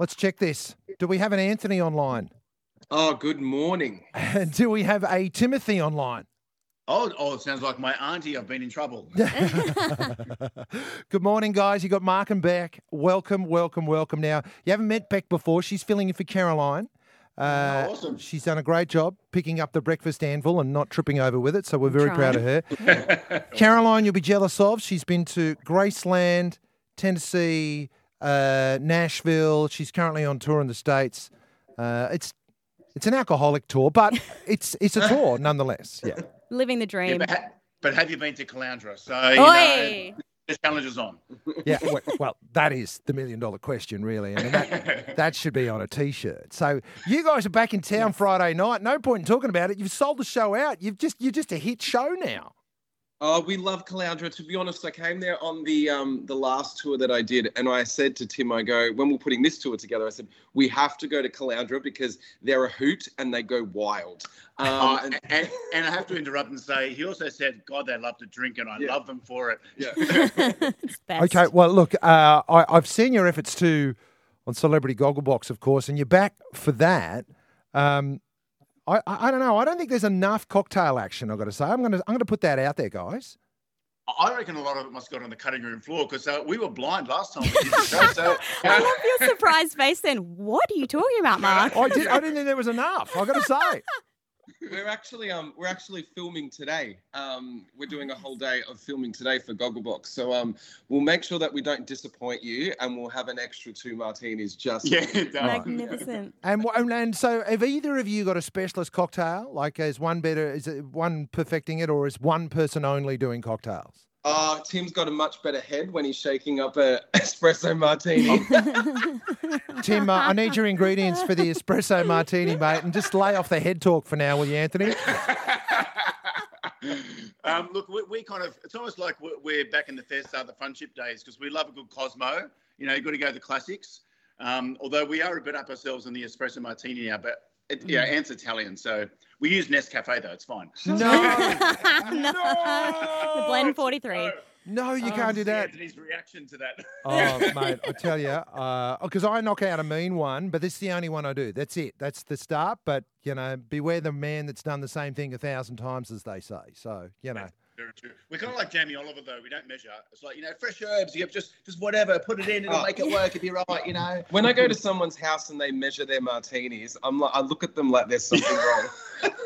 Let's check this. Do we have an Anthony online? Oh, good morning. Do we have a Timothy online? Oh, oh, it sounds like my auntie. I've been in trouble. Good morning, guys. You got Mark and Beck. Welcome, welcome, welcome. Now, you haven't met Beck before. She's filling in for Caroline. Uh, Oh, awesome. She's done a great job picking up the breakfast anvil and not tripping over with it. So we're very proud of her. Caroline, you'll be jealous of. She's been to Graceland, Tennessee, uh, Nashville. She's currently on tour in the states. Uh, it's it's an alcoholic tour, but it's it's a tour nonetheless. Yeah. Living the Yeah, dream. but, ha- but have you been to Caloundra? So you know, the challenge is on. Yeah, well, well, that is the million dollar question, really. I mean, that, that should be on a t shirt. So, you guys are back in town Friday night. No point in talking about it. You've sold the show out. You've just you're just a hit show now. Oh, we love Caloundra. To be honest, I came there on the um, the last tour that I did, and I said to Tim, I go, when we're putting this tour together, I said we have to go to Caloundra because they're a hoot and they go wild. Um, Uh, and- and, and I have to interrupt and say, he also said, God, they love to drink, and I Yeah. love them for it. yeah. it's best. Okay, well, look, uh, I, I've seen your efforts too on Celebrity Gogglebox, of course, and you're back for that. Um, I, I, I don't know. I don't think there's enough cocktail action. I've got to say. I'm going to I'm going to put that out there, guys. I reckon a lot of it must have got on the cutting room floor because uh, we were blind last time we did the show. So, I love your surprised face then. What are you talking about, Mark? I did. I didn't think there was enough. I've got to say. We're actually um we're actually filming today. Um, we're doing a whole day of filming today for Gogglebox. So um, we'll make sure that we don't disappoint you, and we'll have an extra two martinis just. yeah. Magnificent. And, and and so, have either of you got a specialist cocktail? Like, is one better? Is it one perfecting it, or is one person only doing cocktails? Uh, Tim's got a much better head when he's shaking up a espresso martini. Tim, uh, I need your ingredients for the espresso martini, mate, and just lay off the head talk for now, will you, Anthony? um, look, we, we kind of, it's almost like we're, we're back in the fair start, the friendship days, because we love a good Cosmo. You know, you've got to go to the classics. Um, although we are a bit up ourselves in the espresso martini now, but it, yeah, Mm. Ant's Italian. So we use Nescafe, though. It's fine. No, no. The blend 43. no, you Oh, can't do see that. Anthony's reaction to that. Oh, mate, I tell you, because I knock out a mean one, but this is the only one I do. That's it. That's the start. But you know, beware the man that's done the same thing a thousand times, as they say. So you know, Very true. We're kind of like Jamie Oliver, though. We don't measure. It's like, you know, fresh herbs. You have just, just whatever. Put it in. It'll Oh. make it work. It'll be right, you know. when I go to someone's house and they measure their martinis, I'm like, I look at them like there's something wrong.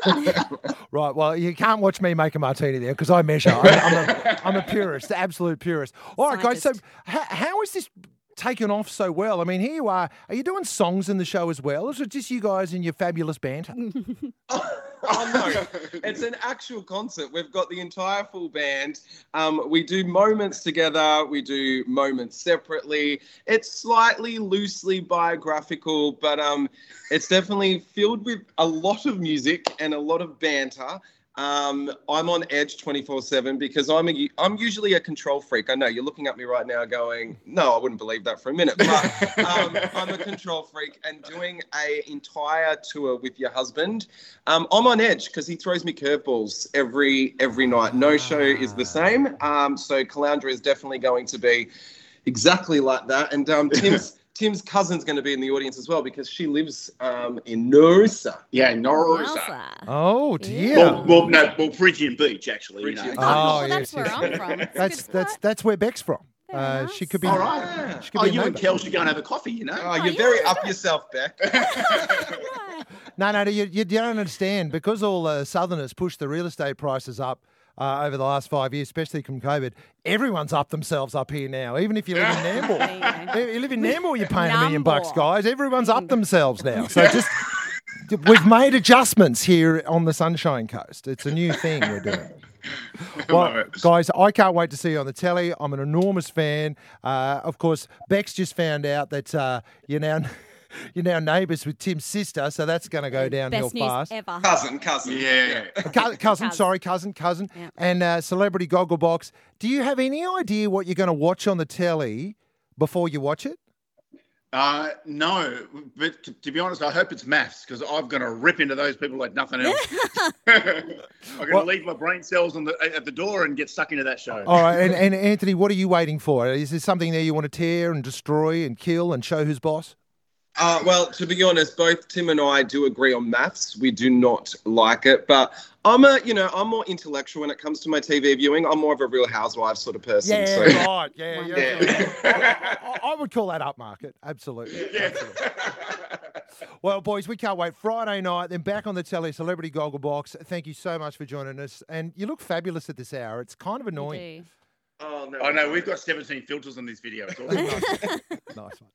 right? Well, you can't watch me make a martini there because I measure. I'm, I'm, a, I'm a purist, absolute purist. All right, guys. So Scientist. how, how is this? Taken off so well. I mean, here you are. Are you doing songs in the show as well, or is it just you guys and your fabulous banter? oh no, it's an actual concert. We've got the entire full band. Um, we do moments together. We do moments separately. It's slightly loosely biographical, but um, it's definitely filled with a lot of music and a lot of banter. Um, I'm on edge 24/7 because I'm a, I'm usually a control freak. I know you're looking at me right now, going, "No, I wouldn't believe that for a minute." But um, I'm a control freak, and doing a entire tour with your husband, um, I'm on edge because he throws me curveballs every every night. No show is the same. Um, so Caloundra is definitely going to be exactly like that. And um, Tim's Tim's cousin's going to be in the audience as well because she lives um, in Noosa. Yeah, Norza. Wowza. Oh dear. Well, well, no, well, Peregian Beach, actually. You know. Oh, Oh, well, yes, that's where yes. I'm from. It's a That's that's that's where Beck's from. Uh, nice. she could be. All right. She could Oh, be you and neighbour. Kel should go and have a coffee, you know? Oh, you're you very are. up yourself, Beck. No, no, you, you don't understand because all the Southerners push the real estate prices up uh, over the last five years, especially from COVID. Everyone's up themselves up here now. Even if you live in Nambour, There you live in Nambour, you're paying a million bucks, guys. Everyone's up themselves now. So just we've made adjustments here on the Sunshine Coast. It's a new thing we're doing. Well, guys, I can't wait to see you on the telly. I'm an enormous fan. Uh, of course, Bex just found out that uh, you're now you're now neighbours with Tim's sister, so that's going to go downhill Best news fast. ever. cousin, cousin. Yeah. A cou- cousin, Cousin. sorry, cousin, cousin, Yeah. and uh, Celebrity Gogglebox. Do you have any idea what you're going to watch on the telly before you watch it? Uh, no, but to, to be honest, I hope it's MAFS because I'm going to rip into those people like nothing else. I'm going to leave my brain cells on the, at the door and get stuck into that show. All right, and, and Anthony, what are you waiting for? Is there something there you want to tear and destroy and kill and show who's boss? Uh, well, to be honest, both Tim and I do agree on MAFS. We do not like it, but I'm a, you know, I'm more intellectual when it comes to my TV viewing. I'm more of a Real Housewives sort of person. Yeah, so. right. Yeah, yeah. Yeah. I, I would call that upmarket. Absolutely. Yeah. Absolutely. Well, boys, we can't wait. Friday night, then back on the telly, Celebrity Goggle Box. Thank you so much for joining us. And you look fabulous at this hour. It's kind of annoying. Oh no! Oh no, we've got 17 filters on this video. It's awesome. nice one.